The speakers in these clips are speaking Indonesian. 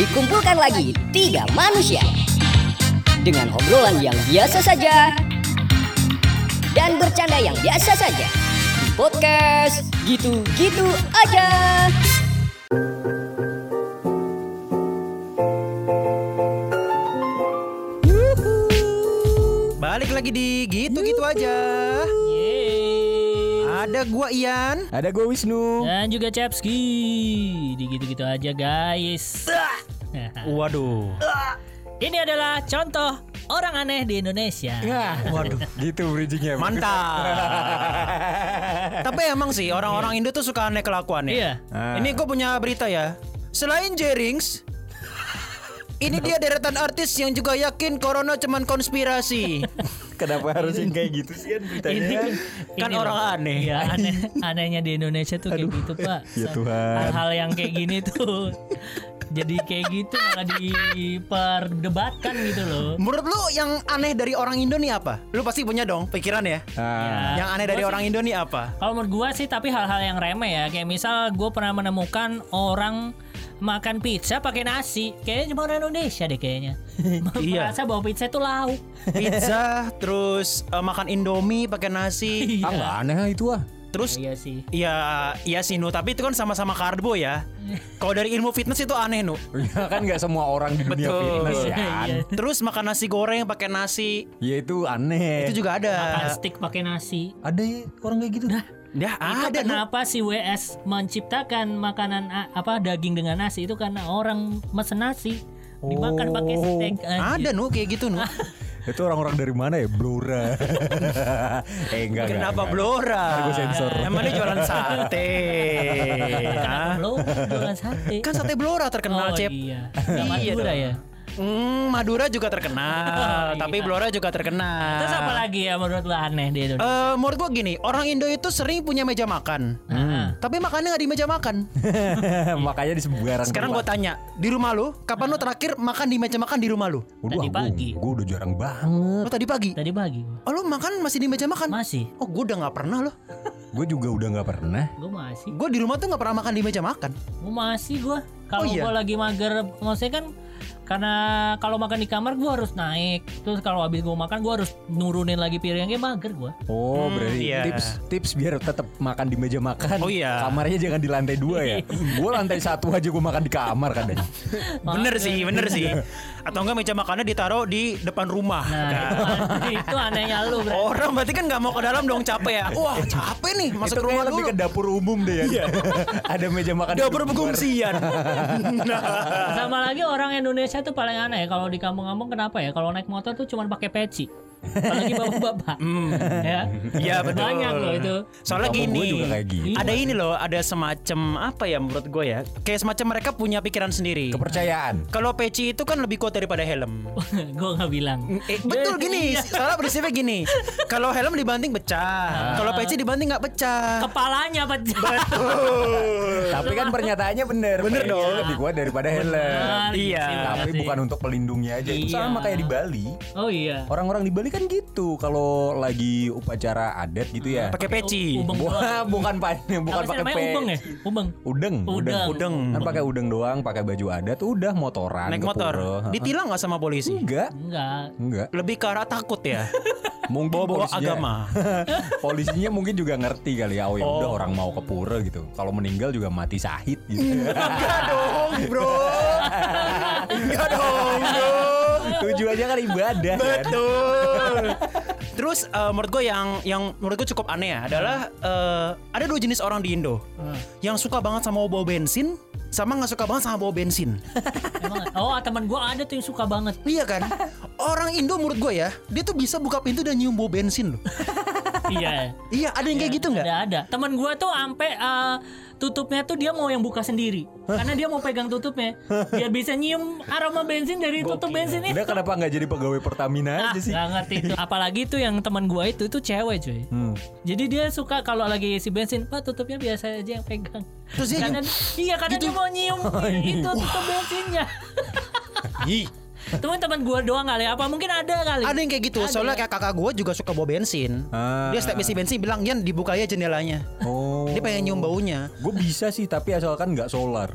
Dikumpulkan lagi tiga manusia dengan obrolan yang biasa saja dan bercanda yang biasa saja di podcast gitu-gitu aja. Balik lagi di gitu-gitu aja. Ada gua Ian. Ada gue Wisnu. Dan juga Chapski Di gitu-gitu aja guys Waduh. Ini adalah contoh orang aneh di Indonesia waduh. gitu bridgingnya. Mantap. Tapi emang sih orang-orang Indo tuh suka aneh kelakuannya. Iya Ini gue punya berita ya. Selain Jerings, ini dia deretan artis yang juga yakin corona cuman konspirasi. Kenapa harus yang kayak gitu sih kan beritanya? Kan ini orang aneh. Ya aneh Anehnya di Indonesia tuh kayak gitu pak ya Tuhan. Hal-hal yang kayak gini tuh Jadi kayak gitu malah diperdebatkan gitu loh Menurut lu yang aneh dari orang Indo nih apa? Lu pasti punya dong pikiran ya. Ah, Yang aneh dari Gua orang Indo nih apa? Kalau menurut gua sih tapi hal-hal yang remeh ya Kayak misal gue pernah menemukan orang makan pizza pakai nasi Kayaknya cuma orang Indonesia deh kayaknya Iya. Merasa bahwa pizza itu lauk Pizza, terus eh, makan Indomie pakai nasi. ah nggak aneh ah itu ah. Terus Iya sih Ya, iya sih Nu, tapi itu kan sama-sama karbo ya. Kalau dari ilmu fitness itu aneh Nu. Ya kan nggak semua orang di dunia Betul. fitness ya. Iya. Terus makan nasi goreng pakai nasi, Ya itu aneh. itu juga ada. Makan steak pakai nasi ada ya orang kayak gitu. Nah, Ya Itu ada Nu. kenapa si WS menciptakan makanan apa daging dengan nasi itu karena orang mesen nasi dimakan pakai Oh, steak. Ada Nu kayak gitu Nu. itu orang-orang dari mana ya? Blora. eh enggak Kenapa enggak. Blora? Gua sensor. Emang dia jualan sate. Belum jualan sate. Kan sate Blora terkenal, oh, Cep. iya. Iya Madura dong. Hmm, Madura juga terkenal, Oh, iya. tapi Blora juga terkenal. Terus apa lagi ya menurut lu aneh di Indonesia? Eh, menurut gua gini, orang Indo itu sering punya meja makan. Nah, Tapi makannya nggak di meja makan. Makanya di sembarang Sekarang gue tempat. tanya, di rumah lu, kapan lu terakhir makan di meja makan di rumah lu? Waduh, Tadi ah, pagi. Gue, gue udah jarang banget. Oh tadi pagi. tadi pagi Oh lu makan masih di meja makan? masih. Oh gue udah nggak pernah loh. Gue juga udah nggak pernah. Gue masih. Gue di rumah tuh nggak pernah makan di meja makan. Gue masih gue. Kalau Oh, iya? gue lagi mager, maksudnya kan karena kalau makan di kamar gue harus naik. Terus kalau habis gue makan gue harus nurunin lagi piringnya mager gue. Oh, Hmm, berarti iya. tips tips biar tetap makan di meja makan. Oh, iya. Kamarnya jangan di lantai dua ya. gue lantai satu aja gue makan di kamar kadang. Bener sih, bener sih. Atau enggak meja makannya ditaruh di depan rumah. Nah, itu, aneh- itu anehnya lu berarti. Orang berarti kan nggak mau ke dalam dong capek ya. Wah capek nih masuk Itu rumah lebih dulu. ke dapur umum deh ya. Ada meja makan. di Dapur pengungsian. Sama lagi orang Indonesia tuh paling aneh kalau di kampung-kampung kenapa ya? Kalau naik motor tuh cuma pakai peci. Apalagi bapak-bapak. ya. Iya betul. Banyak loh itu. Soalnya gue gini, juga kayak gitu. ada ini loh, ada semacam apa ya menurut gue ya, kayak semacam mereka punya pikiran sendiri. Kepercayaan. Kalau peci itu kan lebih kuat daripada helm. gue nggak bilang. Eh, betul gini, Iya. soalnya prinsipnya gini. Kalau helm dibanting pecah, kalau peci dibanting nggak pecah. Kepalanya pecah. Tapi kan pernyataannya bener. Bener Peci dong. Lebih kuat daripada helm. Iya. gitu Tapi sih. bukan untuk pelindungnya aja. Itu Iya. sama kayak di Bali. Oh iya. Orang-orang di Bali kan gitu. Kalau lagi upacara adat gitu ya. Pakai peci. Ubeng Wah, bukan pak, bukan pakai namanya pe- ubeng ya? Ubeng. Udeng, Udeng. Udeng. Kan pakai udeng doang, pakai baju adat, udah motoran. Naik motor. Ditilang nggak sama polisi? Enggak, Enggak. enggak. Lebih ke arah takut ya. Mungkin Bawa-bawa polisinya- agama. polisinya mungkin juga ngerti kali ya. Oh ya udah Oh. orang mau ke pura gitu. Kalau meninggal juga mati syahid gitu. Enggak dong, bro. Enggak dong, bro. Tujuannya kan ibadah kan. Betul. Terus eh, menurut gue yang yang menurut gue cukup aneh ya adalah eh, ada dua jenis orang di Indo yang suka banget sama bau bensin sama nggak suka banget sama bau bensin. Emang, oh teman gue ada tuh yang suka banget. iya kan? Orang Indo menurut gue ya dia tuh bisa buka pintu dan nyium bau bensin loh. iya. iya, ada yang kayak gitu nggak? Ada ada. Teman gue tuh sampai eh, tutupnya tuh dia mau yang buka sendiri. Karena dia mau pegang tutupnya. Dia bisa nyium aroma bensin dari tutup bensin itu. Udah kenapa nggak jadi pegawai Pertamina Ah, aja sih? nggak ngerti itu. Apalagi tuh yang teman gua itu itu cewek cuy. Hmm. Jadi dia suka kalau lagi isi bensin, pak tutupnya biasa aja yang pegang. Terus dia karena iya karena dia mau nyium itu tutup bensinnya. Ih, Teman-teman gua doang kali apa mungkin ada kali. ada yang kayak gitu. Ada. Soalnya kayak kakak gue juga suka bau bensin. Ah. Dia setiap isi bensin bilang, "Yan, dibuka aja jendelanya." Oh. Dia pengen nyium baunya. Gue bisa sih tapi asalkan nggak solar.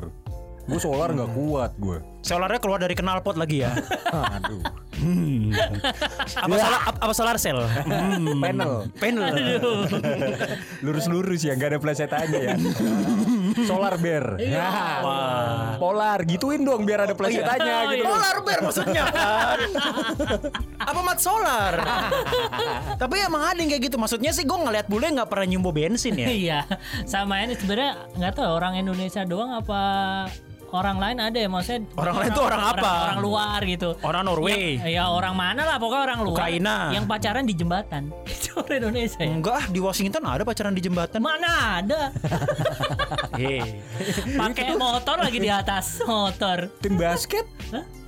Gue solar nggak kuat gue. Solarnya keluar dari knalpot lagi ya. Aduh. apa solar apa, apa solar cell? Hmm. Panel. Panel. Lurus-lurus ya, nggak ada plesetannya ya. Solar bear. Nah, polar gituin dong biar ada plesetannya Oh, gitu. iya. Solar bear maksudnya kan. apa mat solar? Tapi emang ada yang kayak gitu. Maksudnya sih gue ngeliat bule nggak pernah nyumbo bensin ya. Iya, sama ini sebenarnya nggak tahu orang Indonesia doang apa orang lain ada ya maksudnya Orang lain tuh orang apa? Orang luar gitu. Orang Norway. Ya, ya orang mana lah pokoknya orang luar. Ukraina. Yang pacaran di jembatan. Itu orang Indonesia ya. Enggak ah di Washington ada pacaran di jembatan. Mana ada? Hei. Pakai motor lagi di atas motor. Tim basket?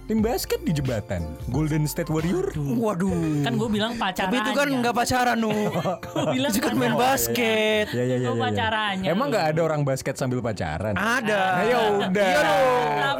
Tim basket di jembatan. Golden State Warrior? Waduh. Kan gue bilang pacaran. Tapi itu kan nggak pacaran nu. Gue bilang itu kan main basket. Ya ya ya. Ya, ya. pacarannya. Emang nggak ada orang basket sambil pacaran? Ada. Nah, ya udah. Iya lu.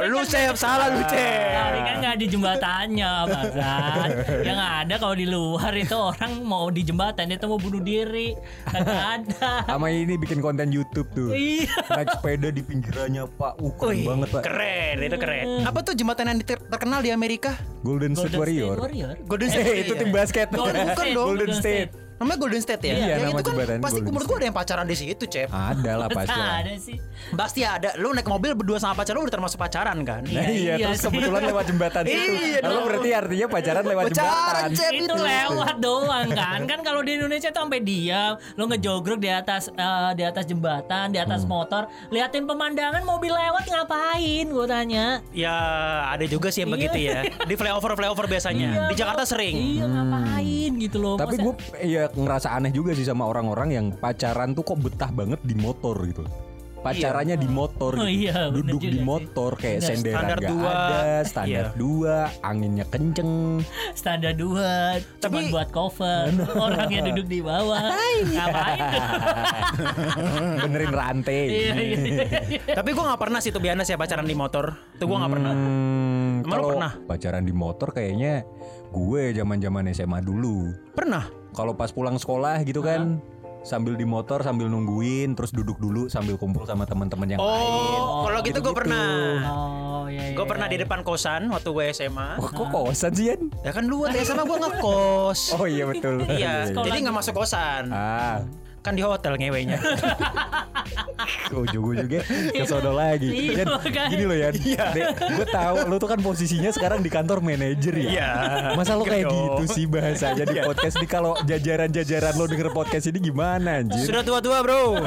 Lu kan- Cep, salah lu Cep. Tapi kan nggak di jembatannya, Basan. Yang ada kalau di luar itu orang mau di jembatan itu mau bunuh diri. Kagak ada. Sama ini bikin konten YouTube tuh. Iya. Naik sepeda di pinggirannya Pak. Uh, keren banget Pak. Keren, itu keren. Apa tuh jembatan yang ter- terkenal di Amerika? Golden State Golden Warrior. State Warrior. Golden Eh, State. itu ya? tim basket. Golden Bukan dong. Golden State. Namanya Golden State ya? Iya, ya nama itu kan pasti menurut gua ada yang pacaran di situ, Cep. Ada lah pasti. Ada sih. Pasti ada. Lu naik mobil berdua sama pacar lu udah termasuk pacaran kan? Nah, iya, Iya terus sih. kebetulan lewat jembatan itu. Iya Lalu dong. berarti artinya pacaran lewat Pacaran, jembatan. Cep itu lewat doang kan kan kalau di Indonesia tuh sampai diam lo ngejogrok di atas eh, di atas jembatan di atas Hmm. motor liatin pemandangan mobil lewat ngapain gue tanya Ya ada juga sih yang Iya. begitu ya. Di flyover flyover biasanya. Iya, di Jakarta sering. iya ngapain gitu loh Tapi gue ya ngerasa aneh juga sih sama orang-orang yang pacaran tuh kok betah banget di motor gitu. Pacarannya di motor Oh gitu. iya, Duduk di sih. motor kayak Bener, senderan standar gak dua. ada, standar Iya. dua, anginnya kenceng. standar dua cuma Tapi- buat cover orangnya duduk di bawah ngapain Benerin rantai. iya, iya, iya. Tapi gua nggak pernah sih tuh biasa ya pacaran di motor. Tuh gua nggak pernah. Hmm, Emang kalau pernah? pacaran di motor kayaknya gue zaman-zaman SMA dulu. Pernah. Kalau pas pulang sekolah gitu kan sambil di motor sambil nungguin terus duduk dulu sambil kumpul sama teman-teman yang lain. Oh, kalau gitu gue Gitu-gitu. pernah. oh iya, iya, Gue pernah iya. di depan kosan waktu gue SMA. Wah, kok kosan sih Yan? Ya kan lu waktu SMA gue ngekos. Oh iya betul. Iya, Sekolah jadi nggak masuk kosan. Ah, Kan di hotel ngewenya. ujung-ujungnya ke sono lagi. Iya, Yan, makanya. gini loh Yan. Gue tahu lu tuh kan posisinya sekarang di kantor manajer ya. Iya. Masa lo kayak Iya dong. gitu sih bahasanya di podcast ini kalau jajaran-jajaran lo denger podcast ini gimana anjir? Sudah tua-tua bro.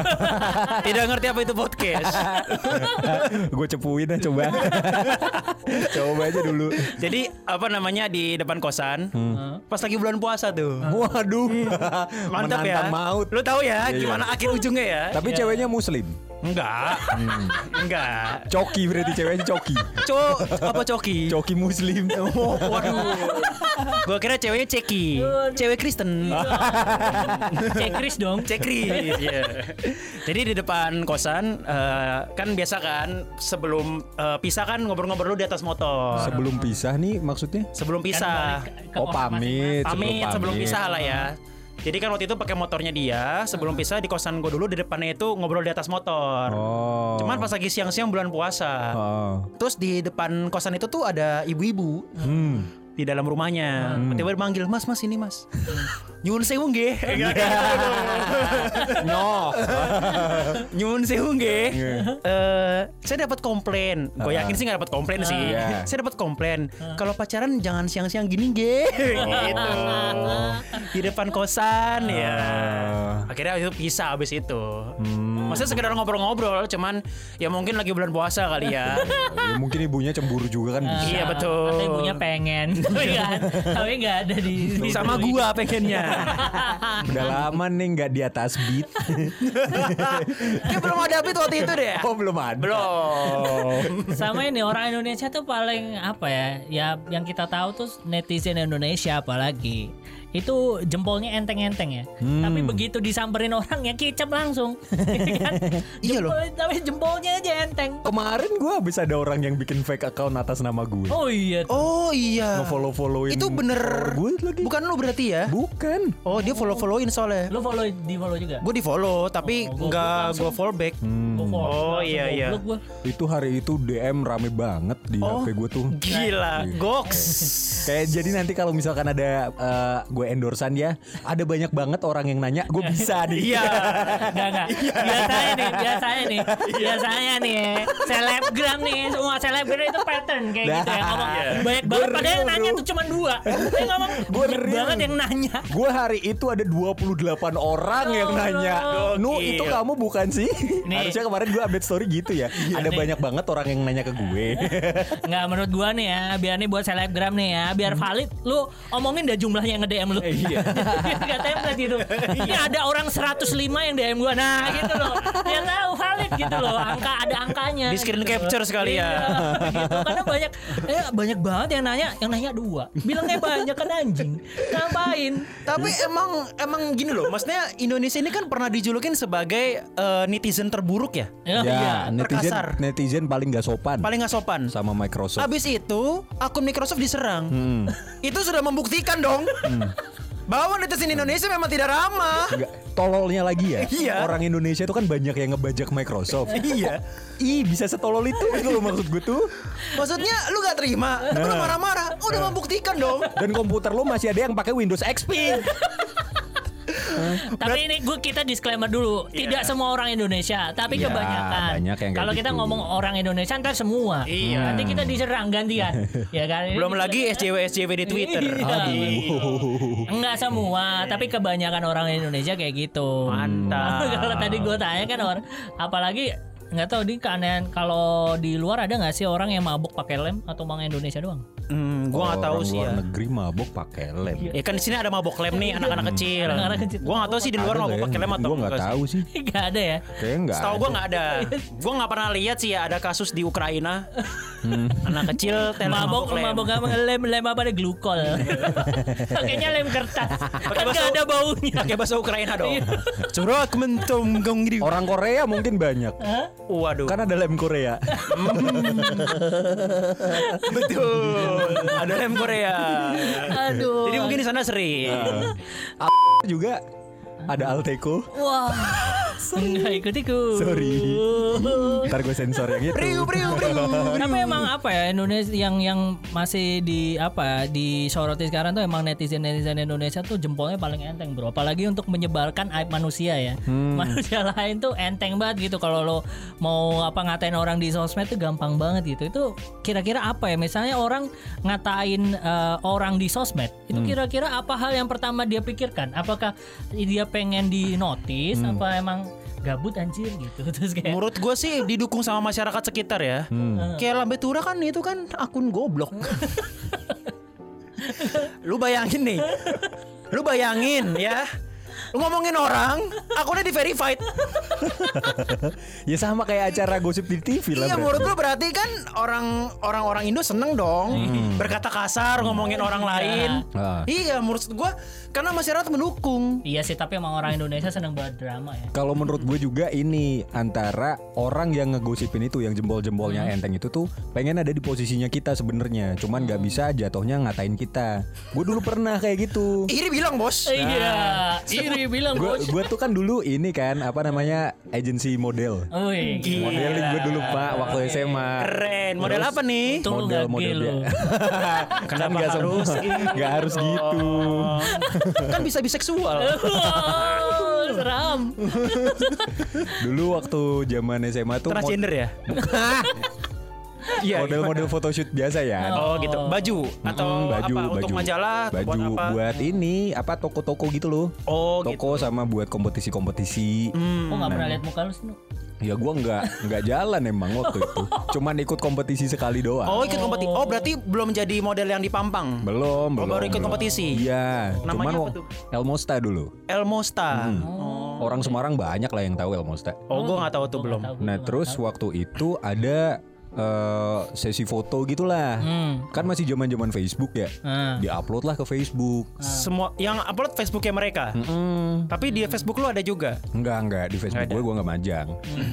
Tidak ngerti apa itu podcast. Gue cepuin dah coba. coba aja dulu. Jadi apa namanya di depan kosan. Pas lagi bulan puasa tuh. Waduh. Mantap ya. Maut. Lu tahu ya Iya, iya. gimana akhir ujungnya ya? Tapi ceweknya muslim. Enggak. Enggak. Coki berarti ceweknya coki. Co apa coki? Coki muslim. Oh, waduh. Gua kira ceweknya ceki. Cewek Kristen. cek Chris dong Cekri. Iya. Jadi di depan kosan eh, kan biasa kan sebelum eh, pisah kan ngobrol-ngobrol dulu di atas motor. Sebelum pisah nih maksudnya? Sebelum Kan pisah. ke Oh pamit, Pamit sebelum pamit. pisah lah ya. Jadi kan waktu itu pakai motornya dia, sebelum pisah di kosan gue dulu di depannya itu ngobrol di atas motor. Oh. Cuman pas lagi siang-siang bulan puasa. Oh. Terus di depan kosan itu tuh ada ibu-ibu Hmm. Di dalam rumahnya. Tiba-tiba manggil, "Mas, Mas ini, Mas." Nyun sewu nggih. No. Nyun sewu nggih. Iya. Eh, saya dapat komplain. Gue Ah. yakin sih nggak dapat komplain sih. Iya. Saya dapat komplain. Kalau pacaran jangan siang-siang gini, nggih. gitu. Di depan kosan ya. Akhirnya itu pisah abis itu. Maksudnya sekedar ngobrol-ngobrol, cuman ya mungkin lagi bulan puasa kali ya. Ya, mungkin ibunya cemburu juga kan bisa. Iya, betul. Atau ibunya pengen tapi nggak tapi nggak ada di Sama gua pengennya. Udah lama nih nggak di atas beat. Dia belum ada beat waktu itu deh. oh belum ada. Belum. sama ini orang Indonesia tuh paling apa ya ya yang kita tahu tuh netizen Indonesia apalagi itu jempolnya enteng-enteng ya Hmm. tapi begitu disamperin orang ya kicap langsung kan? Iya loh. Tapi jempolnya aja enteng. Kemarin gue habis ada orang yang bikin fake account atas nama gue. Oh iya. Oh iya. Nge-follow-followin Itu bener. gue lagi. Bukan lu berarti ya? Bukan. Oh dia follow followin soalnya. Lu follow di follow juga? Gue di follow tapi Oh, gua- nggak gua gue follow back. Gua follow. Oh, iya, iya. gua. Itu hari itu DM rame banget di Oh. HP gue tuh. Gila, goks. Kayak jadi nanti kalau misalkan ada eh, gue endorsan ya, ada banyak banget orang yang nanya, gue bisa nih. Iya. Enggak enggak. Biasanya nih, biasanya nih. Biasanya nih selebgram nih, semua selebgram itu pattern kayak gitu ya ngomong. Iya. Banyak banget padahal yang nanya tuh cuma dua. Dia ngomong Gua banyak real. banget yang nanya. Gue hari itu ada 28 orang yang Oh, nanya. Nu gokil. itu kamu bukan sih? Nih. Harusnya kemarin gue update story gitu ya. ada nih. banyak banget orang yang nanya ke gue. Enggak menurut gua nih ya, biar nih buat selebgram nih ya, biar valid lu omongin dah jumlahnya yang nge-DM lu. Iya. Enggak template gitu. Ini ada orang 105 yang DM gua. Nah, gitu loh. Biar tahu valid gitu loh. Angka ada angkanya. Di screen gitu. capture sekali ya. Iya, gitu. Karena banyak eh banyak banget yang nanya, yang nanya dua. Bilangnya banyak kan anjing. Ngapain? Tapi emang emang gini loh, maksudnya Indonesia ini kan pernah dijulukin sebagai eh, netizen terburuk ya, Ya, iya. ya, netizen terkasar. netizen paling gak sopan paling nggak sopan. sama Microsoft. Abis itu akun Microsoft diserang. Hmm. Itu sudah membuktikan dong bahwa netizen Indonesia memang tidak ramah. Nggak, tololnya lagi ya. Iya. Orang Indonesia tuh kan banyak yang ngebajak Microsoft. iya. Ih, bisa setolol itu itu loh maksud gue tuh. Maksudnya lu gak terima, tapi lu marah-marah. Udah membuktikan dong. Dan komputer lo masih ada yang pakai Windows XP. Tapi ini gue kita disclaimer dulu, tidak semua orang Indonesia, tapi Iya, kebanyakan. Kalau kita gitu. ngomong orang Indonesia ntar semua. Iya. Nanti kita diserang gantian. ya kan? Belum kita- lagi SJW SJW di Twitter. Iya. Enggak semua, tapi kebanyakan orang Indonesia kayak gitu. Mantap. kalau tadi gue tanya kan orang, apalagi nggak tahu di keanehan kalau di luar ada nggak sih orang yang mabuk pakai lem atau mang Indonesia doang? Hmm, gua nggak tahu Orang sih luar ya. negeri mabok pakai lem. Ya kan di sini ada mabok lem nih anak-anak kecil. Anak-anak kecil. Gua nggak tahu sih di luar ya? pakai lem atau Gua nggak tahu sih. Nggak ada ya? Kayaknya nggak. Ada. gua nggak ada. Gua nggak pernah lihat sih ya ada kasus di Ukraina. Anak kecil mabok lem. mabok apa lem lem apa ada glukol pakainya lem kertas kan bahasa- ada baunya Pakai bahasa Ukraina dong. Curug mentum gong gitu. Orang Korea mungkin banyak. Waduh. Kan ada lem Korea. betul. Ada lem Korea. aduh Jadi mungkin di sana sering. juga ada Alteco. wah nggak ikut ikut Sorry. Ntar gue sensor yang itu. Priu priu priu. tapi emang apa ya Indonesia yang yang masih di apa disoroti sekarang tuh emang netizen netizen Indonesia tuh jempolnya paling enteng bro. Apalagi untuk menyebarkan aib manusia ya. Manusia lain tuh enteng banget gitu. Kalau lo mau apa ngatain orang di sosmed tuh gampang banget gitu. Itu kira-kira apa ya? Misalnya orang ngatain eh, orang di sosmed itu kira-kira apa hal yang pertama dia pikirkan? Apakah dia pengen di notice apa emang gabut anjir gitu terus kayak Menurut gue sih didukung sama masyarakat sekitar ya. Kayak Lambe Tura kan itu kan akun goblok. lu bayangin nih. Lu bayangin ya. Lu ngomongin orang, akunnya di verified. Ya sama kayak acara gosip di TV lah. Iya, menurut lu berarti kan orang orang-orang Indo seneng dong berkata kasar ngomongin orang lain. Ah. Iya, menurut gua karena masyarakat mendukung. Iya sih, tapi emang orang Indonesia seneng banget drama ya. Kalau menurut gue juga ini antara orang yang ngegosipin itu yang jempol-jempolnya enteng itu tuh pengen ada di posisinya kita sebenarnya, cuman nggak bisa jatuhnya ngatain kita. Gue dulu pernah kayak gitu. Iri bilang, Bos. Iya, Iri bilang Gue bos. gue tuh kan dulu ini kan apa namanya agensi model. Wih, gila. Modeling gue dulu pak waktu SMA. Keren. Model apa nih? Model gak model lu. dia. kan harus nggak harus gitu. kan bisa biseksual. Seram. Dulu waktu zaman SMA tuh Transgender ya? Iya. model-model photoshoot biasa ya. Oh gitu. Baju atau Mm, baju, apa? baju. Untuk majalah atau baju buat apa? buat ini apa toko-toko gitu loh. Oh Toko gitu. sama buat kompetisi-kompetisi. Kok gak pernah lihat muka lu sih? Ya gua nggak nggak jalan emang waktu itu. Cuman ikut kompetisi sekali doang. Oh ikut kompetisi. Oh berarti belum jadi model yang dipampang. Belum, belum. baru ikut belum. kompetisi? Iya. Namanya Cuman apa tuh? Elmosta dulu. Elmosta. Hmm. Orang Semarang banyak lah yang tahu Elmosta. Oh gue nggak tahu tuh belum. Tahu Nah, terus waktu itu ada eh, sesi foto gitulah. Hmm. Kan masih zaman-zaman Facebook ya. Ah. Diupload lah ke Facebook. Semua yang upload Facebooknya mereka. Tapi di Facebook lu ada juga. Enggak enggak di Facebook gue gue nggak majang.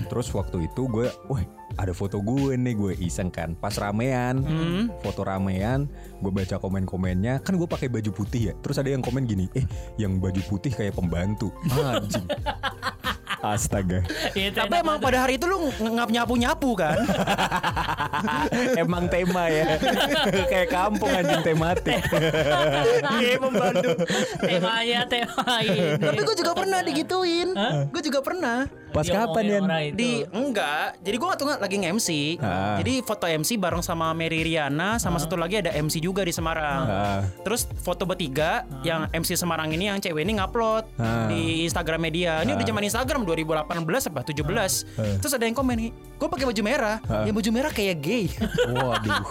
Terus waktu itu gue, wah ada foto gue nih gue iseng kan. Pas ramean, foto ramean, gue baca komen-komennya. Kan gue pakai baju putih ya. Terus ada yang komen gini, eh yang baju putih kayak pembantu. Anjing. Astaga. Itu Tapi emang pada hari itu lu ng- ngap nyapu-nyapu kan? Emang tema ya. kayak kampung anjing tematik. Iya membantu. temanya tema ini. Tapi gue juga pernah digituin. Gue juga pernah. Pas Dia kapan ya? Di enggak. Jadi gue waktu lagi nge-MC. Ah. Jadi foto MC bareng sama Mary Riana sama satu lagi ada MC juga di Semarang. Ah. Terus foto bertiga yang MC Semarang ini yang cewek ini ngupload Ah. di Instagram media. Ini udah zaman Instagram 2018 apa 17. Terus ada yang komen nih, gue pakai baju merah. Yang baju merah kayak gay. Waduh.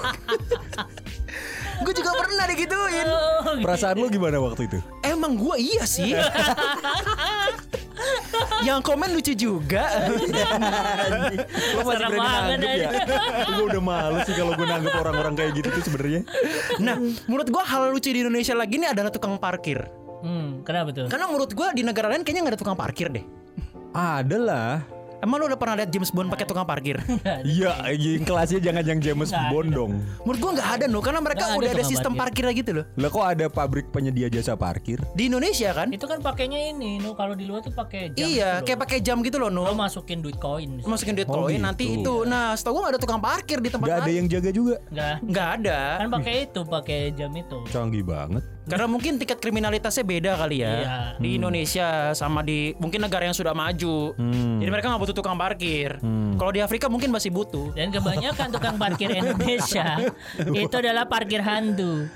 gue juga pernah digituin. Oh, Perasaan lu gimana waktu itu? Emang gue iya sih. yang komen lucu juga. Lo masih Serem berani banget nanggep ya? gue udah males sih kalau gue nanggep orang-orang kayak gitu tuh sebenarnya. nah, menurut gue hal lucu di Indonesia lagi ini adalah tukang parkir. Hmm, kenapa tuh? Karena menurut gue di negara lain kayaknya nggak ada tukang parkir deh. Ada lah. Emang lu udah pernah lihat James Bond pakai tukang parkir? Iya, yang kelasnya jangan yang James Nggak Bond dong. Menurut gua nggak ada loh, karena mereka ada udah ada tukang sistem parkir. parkir gitu loh. Lah kok ada pabrik penyedia jasa parkir? Di Indonesia kan? Itu kan pakainya ini, no kalau di luar tuh pakai jam. iya, gitu kayak pakai jam gitu loh, lo no. masukin duit koin. Masukin duit Oh, koin gitu. nanti itu. Nah, setahu gua nggak ada tukang parkir di tempat Gak ada yang jaga juga. Enggak. Nggak ada. Kan pakai itu, pakai jam itu. Canggih banget. Karena mungkin tingkat kriminalitasnya beda kali ya. Iya. Di Indonesia sama di mungkin negara yang sudah maju. Jadi mereka nggak butuh tukang parkir. Kalau di Afrika mungkin masih butuh. Dan kebanyakan tukang parkir Indonesia itu adalah parkir hantu.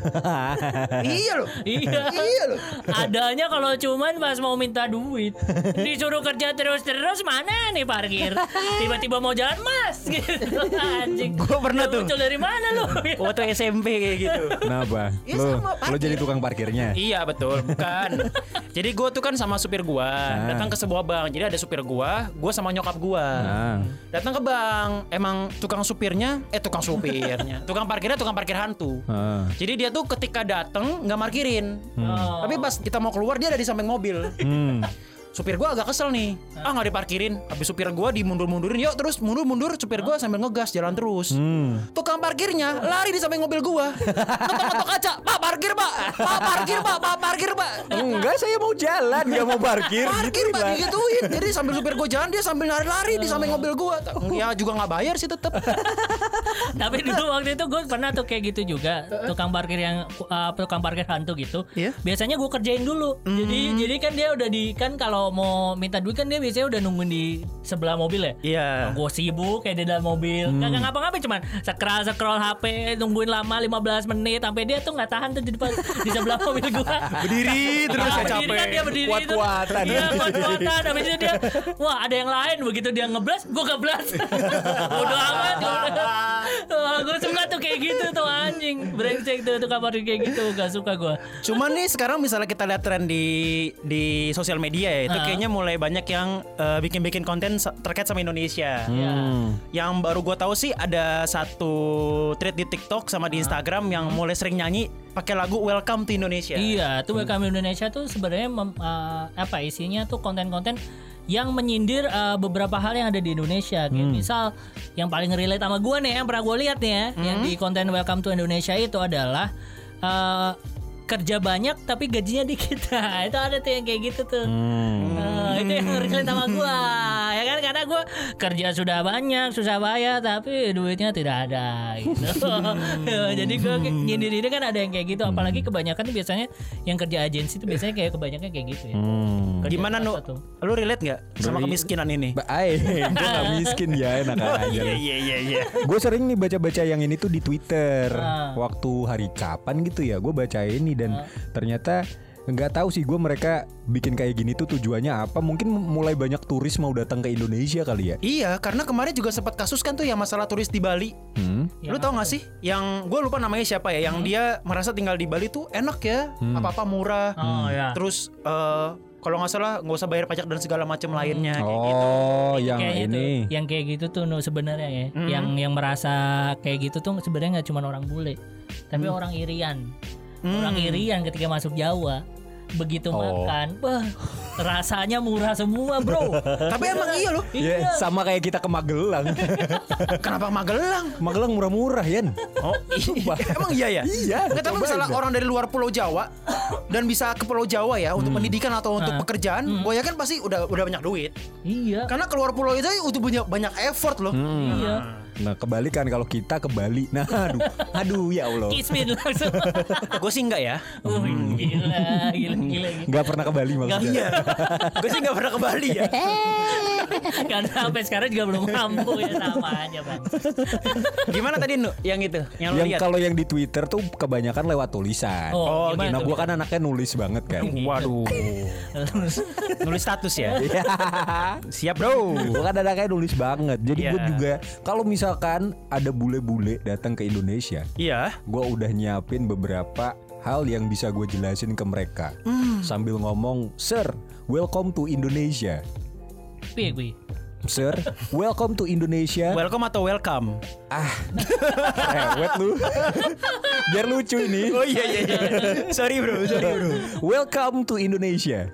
iya loh. Iya. Iya loh. Adanya kalau cuman pas mau minta duit. Disuruh kerja terus-terus mana nih parkir? Tiba-tiba mau jalan mas gitu. Anjing. Gua pernah tuh. Muncul dari mana lu? Waktu SMP kayak gitu. Kenapa? Iya, lo, lo jadi tukang parkirnya? Iya betul, bukan. Jadi gue tuh kan sama supir gue datang ke sebuah bank. Jadi ada supir gue, gue sama nyokap gue. Nah. Datang ke bank, emang tukang supirnya, eh tukang supirnya, tukang parkirnya tukang parkir hantu. Ah. Jadi dia tuh ketika datang nggak parkirin, Oh. tapi pas kita mau keluar dia ada di samping mobil. Hmm. Supir gue agak kesel nih, ah nggak diparkirin. Habis supir gue dimundur-mundurin, yuk terus mundur-mundur. Supir gue sambil ngegas jalan terus. Hmm. Tukang parkirnya lari di samping mobil gua. Ngetok-ngetok kaca. Pak parkir pak. Pak parkir pak. Pak parkir pak. Enggak, saya mau jalan, nggak mau parkir. Parkir Gituin pak digituin. Jadi sambil supir gua jalan dia sambil lari-lari di samping mobil gua. Ya juga nggak bayar sih tetep. Tapi dulu waktu itu gue pernah tuh kayak gitu juga tukang parkir yang uh, tukang parkir hantu gitu. Iya. Biasanya gue kerjain dulu. Jadi jadi kan dia udah di kan kalau mau minta duit kan dia biasanya udah nungguin di sebelah mobil ya. Iya. Gue sibuk kayak di dalam mobil. Kagak ngapa-ngapain cuman scroll scroll HP nungguin lama 15 menit sampai dia tuh nggak tahan tuh di depan di sebelah mobil gua. Berdiri terus Ah, kayak berdiri capek. kan dia berdiri itu. Kuat-kuatan. Iya, kuat-kuatan. Habis itu dia, wah ada yang lain begitu dia ngeblas, gua ngeblas. Udah amat. Wah, gua suka tuh kayak gitu tuh anjing. Brengsek tuh tuh kabar kayak gitu, gak suka gua. Cuman nih sekarang misalnya kita lihat tren di di sosial media ya itu Ah. kayaknya mulai banyak yang eh, bikin-bikin konten terkait sama Indonesia. Ya. Yang baru gue tahu sih ada satu thread di TikTok sama di Instagram yang mulai sering nyanyi pakai lagu Welcome to Indonesia. Iya, tuh Welcome Indonesia tuh sebenarnya uh, apa isinya tuh konten-konten yang menyindir uh, beberapa hal yang ada di Indonesia. Kayak misal yang paling relate sama gua nih yang pernah gue lihat nih ya, yang di konten Welcome to Indonesia itu adalah uh, kerja banyak tapi gajinya dikit. Nah, itu ada tuh yang kayak gitu tuh. Nah, itu yang relate sama gua. Ya kan karena gua kerja sudah banyak, susah bayar tapi duitnya tidak ada gitu. Jadi gua kayak nyindir ini kan ada yang kayak gitu apalagi kebanyakan tuh biasanya yang kerja agensi itu biasanya kayak kebanyakan kayak gitu ya. Kerja Gimana nu? tuh. Lu relate nggak sama kemiskinan ini? Ba- Ay, gue gak miskin ya enak aja. Iya iya iya iya. Gue sering nih baca-baca yang ini tuh di Twitter. Ah. Waktu hari kapan gitu ya, gue baca ini dan ternyata nggak tahu sih gue mereka bikin kayak gini tuh tujuannya apa? Mungkin mulai banyak turis mau datang ke Indonesia kali ya. Iya, karena kemarin juga sempat kasus kan tuh yang masalah turis di Bali. Hmm. Lu tau gak sih? Yang gue lupa namanya siapa ya? Yang dia merasa tinggal di Bali tuh enak ya, apa-apa murah. Oh ya. Terus eh, Kalau nggak salah nggak usah bayar pajak dan segala macam lainnya. kayak gitu. Oh, yang kayak gitu. ini. yang kayak gitu tuh sebenarnya ya yang yang merasa kayak gitu tuh sebenarnya nggak cuma orang bule tapi Mm. orang irian orang irian ketika masuk Jawa begitu Oh. makan wah rasanya murah semua bro Tapi emang iya loh. Ya, sama kayak kita ke Magelang. Kenapa Magelang? Magelang murah-murah, Yan. Oh, iya. emang iya ya? Iya, Nggak, tapi misalnya aja. orang dari luar Pulau Jawa dan bisa ke Pulau Jawa ya untuk pendidikan atau untuk Ah. pekerjaan, gue yakin pasti udah udah banyak duit. iya Karena keluar pulau itu udah banyak banyak effort loh. iya Nah, kebalikan kalau kita ke Bali. Nah, aduh. Aduh, ya Allah. kismin langsung gue sih enggak ya. oh, gila gila gila, gila. Nggak pernah ke Bali maksudnya. Iya. gue sih nggak pernah ke Bali ya. karena sampai sekarang juga belum mampu ya sama aja bang Gimana tadi Nu? Yang itu, yang lu Yang kalau yang di Twitter tuh kebanyakan lewat tulisan. Oh, gimana Nah, gua kan anaknya nulis banget kan. Waduh. Nulis status ya. Iya. Siap bro. Gue kan anaknya nulis banget. Jadi gue Iya. juga kalau misalkan ada bule-bule datang ke Indonesia, Iya. gue udah nyiapin beberapa hal yang bisa gue jelasin ke mereka sambil ngomong, Sir, welcome to Indonesia. Piye, piye? Sir, welcome to Indonesia. Welcome atau welcome? ah, rewet lu. Biar lucu ini. Oh iya iya iya. sorry bro, sorry bro. Welcome to Indonesia.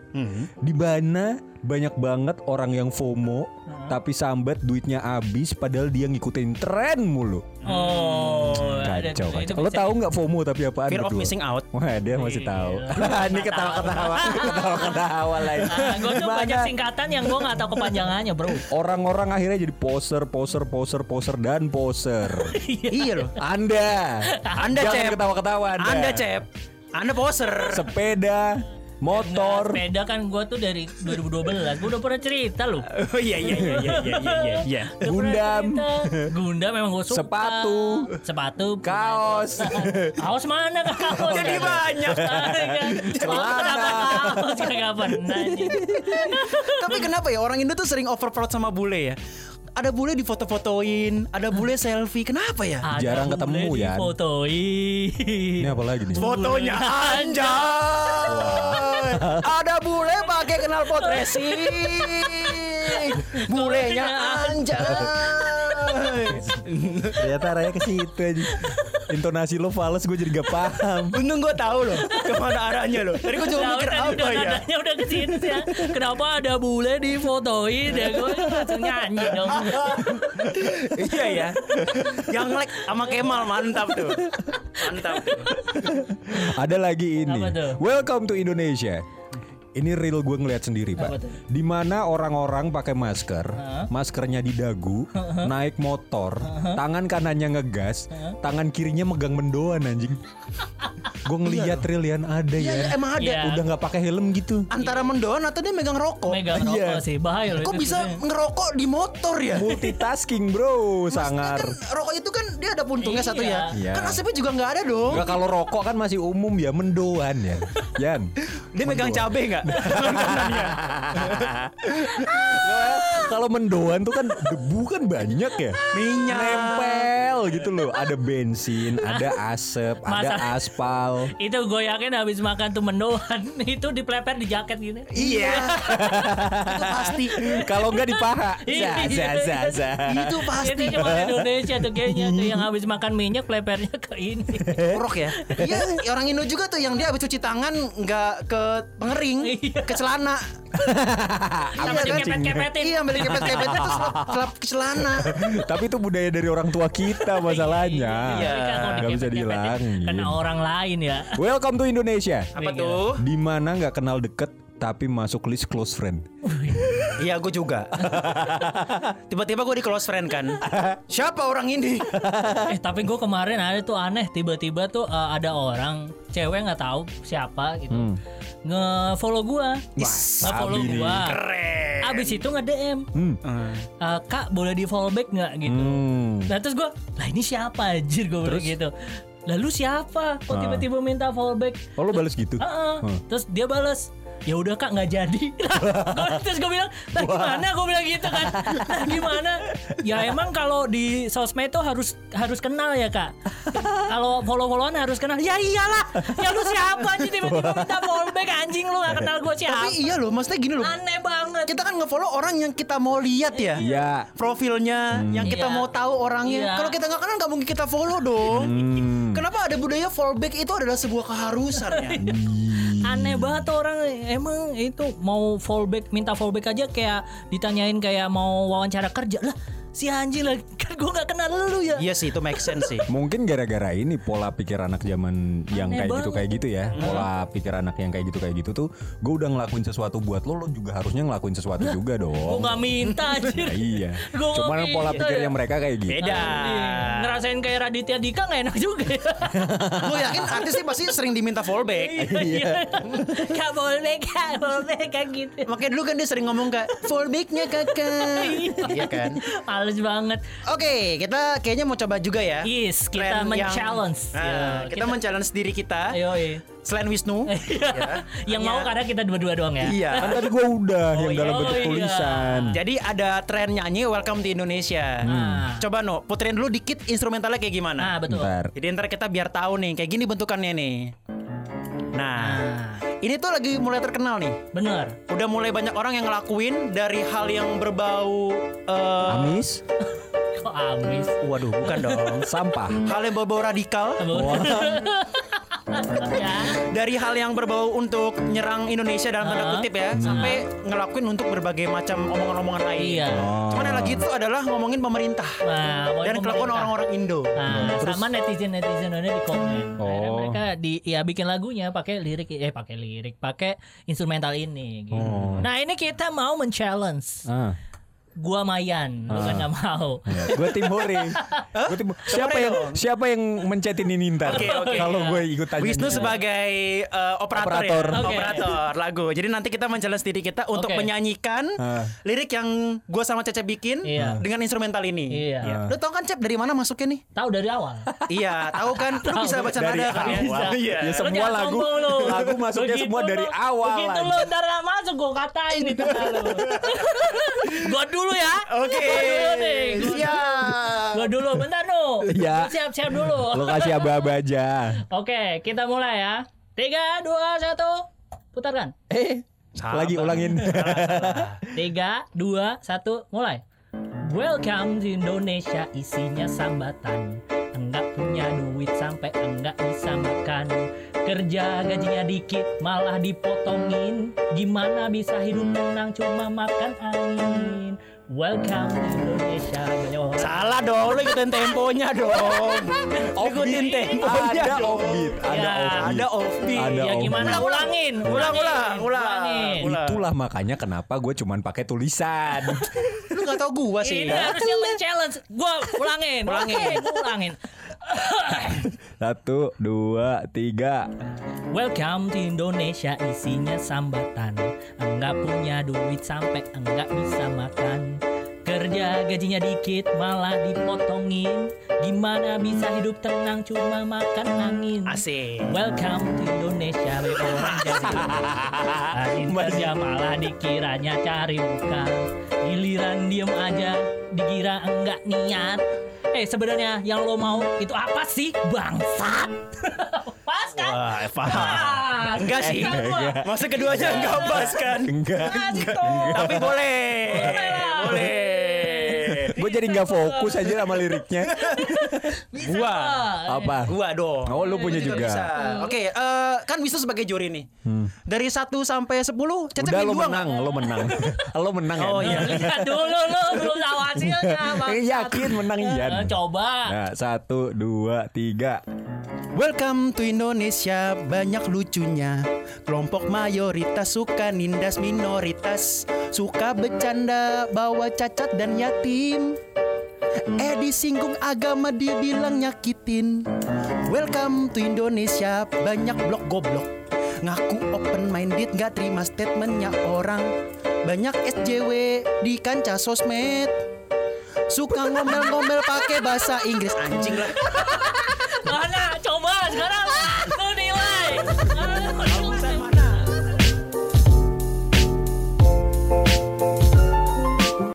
Di mana banyak banget orang yang FOMO tapi sambat duitnya habis padahal dia ngikutin tren mulu. Oh, ada Kacau, kacau. Lo tahu nggak FOMO tapi apaan? Fear of berdua? missing out. Wah dia masih tahu. Ini ketawa-ketawa, ketawa-ketawa lagi. Ah, gue tuh banyak singkatan yang gue gak tahu kepanjangannya bro Orang-orang akhirnya jadi poser, poser, poser, poser dan poser. iya loh. Anda, Anda jangan cep. ketawa-ketawa Anda. Anda cep. Anda poser. Sepeda, motor, Nggak, sepeda kan gue tuh dari 2012 Gue udah pernah cerita loh Oh iya iya iya iya iya iya iya. Gundam. Gundam memang gue suka Sepatu. Sepatu kaos. Kaos mana kaos Jadi banyak. Celana. Kenapa kaos Kagak pernah anjing. Tapi kenapa ya orang Indo tuh sering overproud sama bule ya? Ada bule difoto-fotoin, ada bule selfie. Kenapa ya? Ada Jarang bule ketemu, Yan. difotoin. Ini apa lagi nih? Fotonya anjay. Ada bule pakai kenal pot racing. Bulenya anjay. Ternyata arahnya ke situ aja. Intonasi lo fals gue jadi gak paham. Untung gue tahu loh ke mana arahnya loh. Tadi gue cuma mikir tadi apa udah ya. nadanya udah ke situ sih ya. Kenapa ada bule difotoin ya gue langsung nyanyi dong. iya ya. Yang like sama Kemal mantap tuh. Mantap tuh. Ada lagi ini. Welcome to Indonesia. Ini real gue ngeliat sendiri pak. tuh? Di mana orang-orang pakai masker, maskernya di dagu, naik motor, tangan kanannya ngegas, tangan kirinya megang mendoan anjing. gue ngeliat real Yan ada Iya, iya, ya. emang ada. Iya. Udah nggak pakai helm gitu. Antara mendoan atau dia megang rokok. Megang Iya. rokok sih bahaya loh Kok bisa ngerokok di motor ya? Multitasking bro, sangar. Kan rokok itu kan dia ada puntungnya satu ya. Iya. Kan asapnya juga nggak ada dong. Kalau rokok kan masih umum ya mendoan ya. Yan. Dia megang cabe nggak? Kanannya. Kalau mendoan tuh kan debu kan banyak ya. Minyak. Nempel gitu loh. Ada bensin, ada asap, ada aspal. Itu gue yakin habis makan tuh mendoan itu dipleper di jaket gitu. Iya. itu pasti. Kalau enggak di paha. Iya. Za za za za. Itu pasti. Itu cuma Indonesia tuh kayaknya tuh yang habis makan minyak plepernya ke ini. Orok ya. Iya, orang Indo juga tuh yang dia habis cuci tangan nggak ke pengering, Iya. ke celana. Sama Iya kan? Iya, ambil terus selap, selap ke celana. Tapi itu budaya dari orang tua kita masalahnya. Iya. Tapi kan Nggak bisa dikepet-kepetin dihilangin. Kena orang lain ya. Welcome to Indonesia. Apa tuh? Di mana nggak kenal deket tapi masuk list close friend. Iya, gue juga. Tiba-tiba gue di close friend kan. Siapa orang ini? eh tapi gue kemarin ada tuh aneh tiba-tiba tuh eh, ada orang cewek nggak tahu siapa gitu Hmm. Nge follow gue nge follow Abi nih. gue Keren. abis itu nge DM Hmm. "Eh, kak boleh di follow back nggak gitu Hmm. nah terus gue lah ini siapa anjir gue bilang gitu lalu siapa kok Ah. tiba-tiba minta follow back Oh lo balas gitu? Heeh. Hmm. terus dia balas ya udah kak nggak jadi terus gue bilang gimana gue bilang gitu kan gimana ya emang kalau di sosmed tuh harus harus kenal ya kak kalau follow followan harus kenal ya iyalah ya lu siapa sih tiba-tiba minta follow back anjing lu gak kenal gue siapa Tapi iya loh, maksudnya gini loh. aneh banget Kita kan nge-follow orang yang kita mau lihat ya. Iya. Profilnya yang kita Iya. mau tahu orangnya. Iya. Kalau kita nggak kenal nggak mungkin kita follow dong. Hmm. Kenapa ada budaya fallback itu adalah sebuah keharusan ya? aneh banget orang emang itu mau fallback minta fallback aja kayak ditanyain kayak mau wawancara kerja. Lah si anjing lah kan gue nggak kenal lu ya Iya sih itu make sense sih. Mungkin gara-gara ini pola pikir anak zaman yang Aneh kayak gitu banget. kayak gitu ya. Pola pikir anak yang kayak gitu kayak gitu tuh gue udah ngelakuin sesuatu buat lo, lo juga harusnya ngelakuin sesuatu juga gue dong. nggak minta anjir Ya, iya. Gua Cuman pola minta pikirnya ya. mereka kayak gitu. Beda. ngerasain kayak Raditya Dika nggak enak juga ya Gue yakin artis sih pasti sering diminta fallback. iya kak fallback kak fallback kayak gitu Makanya dulu kan dia sering ngomong kak fallbacknya kakak. Iya kan. Males banget Oke, kita kayaknya mau coba juga ya. Yes, kita Tren yang- men-challenge. Nah, Ya, kita, kita- men-challenge diri kita. ayo iya. Selain Wisnu. ya. yang mau karena kita dua-dua doang ya Iya. Kan tadi gue udah yang iya. dalam Oh, bentuk iya. tulisan. Jadi ada tren nyanyi Welcome to Indonesia. Nah. Coba no, puterin dulu dikit instrumentalnya kayak gimana. nah betul Bentar. Jadi ntar kita biar tahu nih, kayak gini bentukannya nih. Nah, ini tuh lagi mulai terkenal nih. bener Udah mulai banyak orang yang ngelakuin dari hal yang berbau eh, Amis, kok amis Waduh, bukan dong. sampah. Hal yang berbau radikal ya dari hal yang berbau untuk nyerang Indonesia dalam tanda kutip ya sampai ngelakuin untuk berbagai macam omongan-omongan lain. iya Oh. Cuman yang lagi itu adalah ngomongin pemerintah nah dan kelakuan orang-orang Indo. Nah, sama netizen netizen ini di komen. Oh. mereka di ya bikin lagunya pakai lirik eh pakai lirik, pakai instrumental ini gitu. Oh. Nah, ini kita mau men-challenge. Ah. Gua Mayan, lu kan nggak mau. gue tim Hore. Gue tim siapa yang dong. siapa yang mencetin ini ntar? Oke, oke. Kalau gue ikut tanya. Wisnu sebagai eh, operator, Operator. ya, operator lagu. Jadi nanti kita menjelaskan diri kita untuk menyanyikan Ah. lirik yang gua sama Cece bikin Iya. dengan instrumental ini. Iya. Lu tau kan Cep dari mana masuknya nih? Tahu dari awal. iya, tahu kan? Lu bisa baca Dari nada kan? ya? Iya. Ya, semua lagu- lagu masuknya semua dari awal, Begitu lu ntar masuk gua katain itu lu. gua dulu ya. Oke. Gua dulu nih. Gua- Siap. Gua dulu bentar nu. Iya. Siap-siap dulu. Lo kasih aba-aba aja. Oke, kita mulai ya. Tiga, dua, satu, putarkan. Eh, Sabar. lagi ulangin. Tiga, dua, satu, mulai. Welcome to Indonesia, isinya sambatan. Enggak punya duit sampai enggak bisa makan. Kerja gajinya dikit, malah dipotongin. Gimana bisa hidup tenang cuma makan angin? Welcome to Indonesia, banyak orang. Salah dong, lu ikutin temponya dong. ikutin temponya ada dong. offbeat, ada Ya, offbeat. Ada offbeat. Ada Ya gimana? Ulangin, Ulang, ulangin, ulang, ulang. ulangin. Ulang. Itulah makanya kenapa gue cuman pakai tulisan. Lu gak tau gua sih. Ini harusnya men-challenge. Gua ulangin. Ulangin. Gua ulangin. Satu, dua, tiga. Welcome to Indonesia isinya sambatan Enggak punya duit sampai enggak bisa makan. Kerja gajinya dikit malah dipotongin. Gimana bisa hidup tenang cuma makan angin? Asik. Welcome to Indonesia orang jadi kerja malah dikiranya cari muka. Giliran diem aja dikira enggak niat Eh sebenarnya yang lo mau itu apa sih bangsat? Pas kan? Wah, paham. Pas. Enggak sih. Masa keduanya enggak pas kan? Enggak. Pas itu. Tapi boleh. Boleh lah. Boleh. Gue jadi nggak fokus aja sama liriknya. Bisa Gua. Apa? Gua dong. Oh, lu punya Itu juga. bisa. Oke, eh, kan Wisnu sebagai juri nih. Dari 1 sampai 10, Cecep Udah dua menang, lo menang. lo menang Oh, iya. Lihat dulu lo belum tahu hasilnya. Eh, yakin menang Ian. Eh, Coba. Nah, satu, dua, tiga. Welcome to Indonesia, banyak lucunya. Kelompok mayoritas suka nindas minoritas, suka bercanda bawa cacat dan yatim. Eh disinggung agama dibilang nyakitin. Welcome to Indonesia, banyak blok goblok. Ngaku open minded gak terima statementnya orang. Banyak SJW di kancah sosmed. Suka ngomel-ngomel pakai bahasa Inggris anjing lah.